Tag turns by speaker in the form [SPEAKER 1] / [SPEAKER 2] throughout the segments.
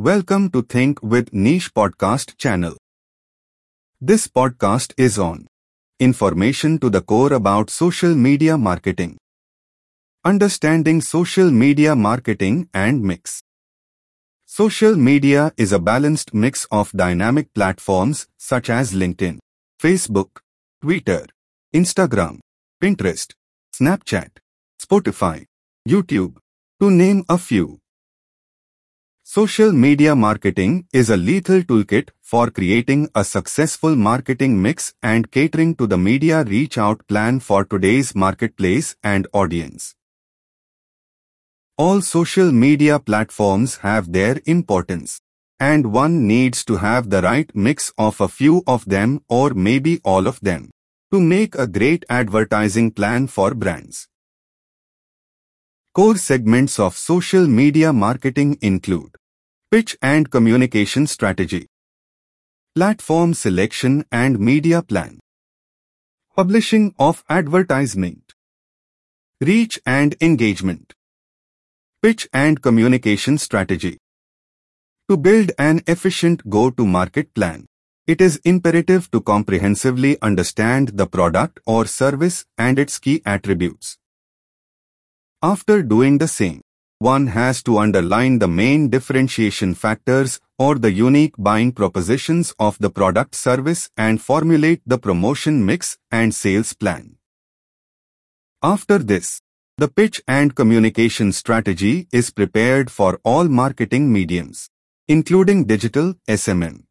[SPEAKER 1] Welcome to Think with Niche podcast channel. This podcast is on information to the core about social media marketing, understanding social media marketing and mix. Social media is a balanced mix of dynamic platforms such as LinkedIn, Facebook, Twitter, Instagram, Pinterest, Snapchat, Spotify, YouTube, to name a few. Social media marketing is a lethal toolkit for creating a successful marketing mix and catering to the media reach out plan for today's marketplace and audience. All social media platforms have their importance, and one needs to have the right mix of a few of them or maybe all of them to make a great advertising plan for brands. Core segments of social media marketing include Pitch and communication strategy, Platform selection and media plan, Publishing of advertisement, Reach and engagement, Pitch and communication strategy. To build an efficient go-to-market plan, it is imperative to comprehensively understand the product or service and its key attributes. After doing the same, one has to underline the main differentiation factors or the unique buying propositions of the product service and formulate the promotion mix and sales plan. After this, the pitch and communication strategy is prepared for all marketing mediums, including digital SMM.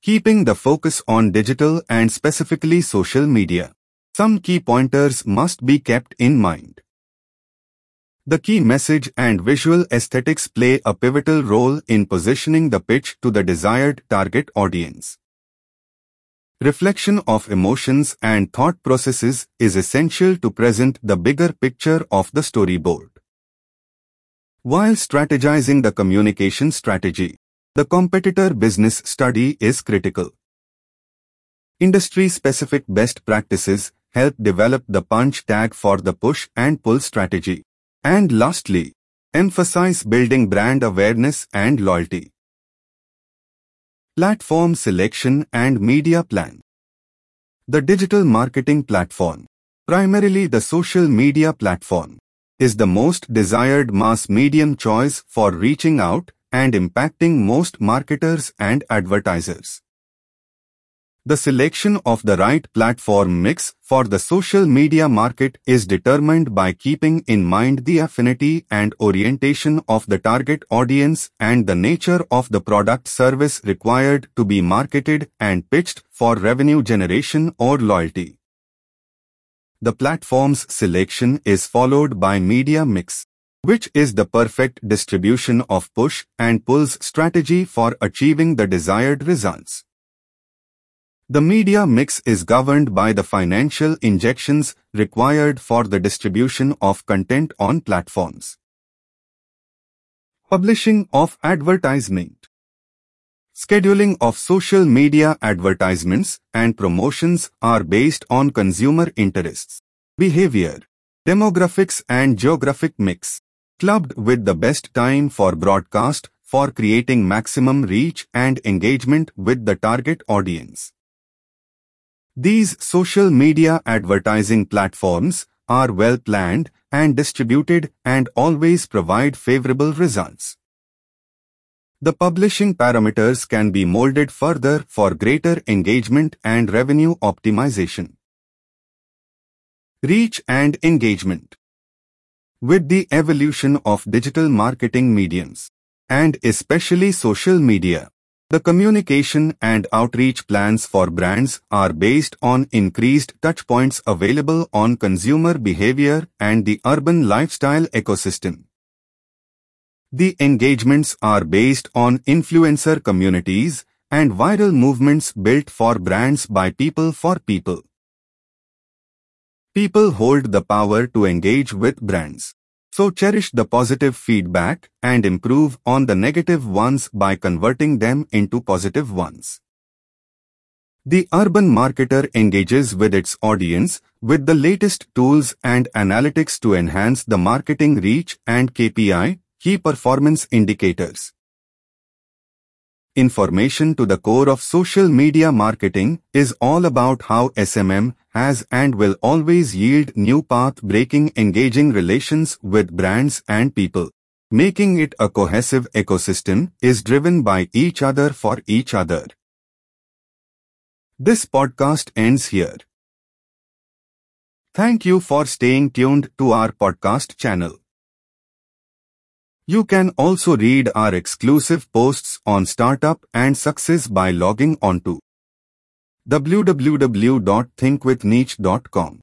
[SPEAKER 1] Keeping the focus on digital and specifically social media, some key pointers must be kept in mind. The key message and visual aesthetics play a pivotal role in positioning the pitch to the desired target audience. Reflection of emotions and thought processes is essential to present the bigger picture of the storyboard. While strategizing the communication strategy, the competitor business study is critical. Industry-specific best practices help develop the punch tag for the push and pull strategy. And lastly, emphasize building brand awareness and loyalty. Platform selection and media plan. The digital marketing platform, primarily the social media platform, is the most desired mass medium choice for reaching out and impacting most marketers and advertisers. The selection of the right platform mix for the social media market is determined by keeping in mind the affinity and orientation of the target audience and the nature of the product service required to be marketed and pitched for revenue generation or loyalty. The platform's selection is followed by media mix, which is the perfect distribution of push and pulls strategy for achieving the desired results. The media mix is governed by the financial injections required for the distribution of content on platforms. Publishing of advertisement Scheduling of social media advertisements and promotions are based on consumer interests, behavior, demographics and geographic mix, clubbed with the best time for broadcast for creating maximum reach and engagement with the target audience. These social media advertising platforms are well planned and distributed and always provide favorable results. The publishing parameters can be molded further for greater engagement and revenue optimization. Reach and engagement. With the evolution of digital marketing mediums, and especially social media, the communication and outreach plans for brands are based on increased touchpoints available on consumer behavior and the urban lifestyle ecosystem. The engagements are based on influencer communities and viral movements built for brands by people for people. People hold the power to engage with brands. So cherish the positive feedback and improve on the negative ones by converting them into positive ones. The urban marketer engages with its audience with the latest tools and analytics to enhance the marketing reach and KPI, key performance indicators, Information to the core of social media marketing is all about how SMM has and will always yield new path-breaking engaging relations with brands and people. Making it a cohesive ecosystem is driven by each other for each other. This podcast ends here. Thank you for staying tuned to our podcast channel. You can also read our exclusive posts on startup and success by logging on to www.thinkwithniche.com.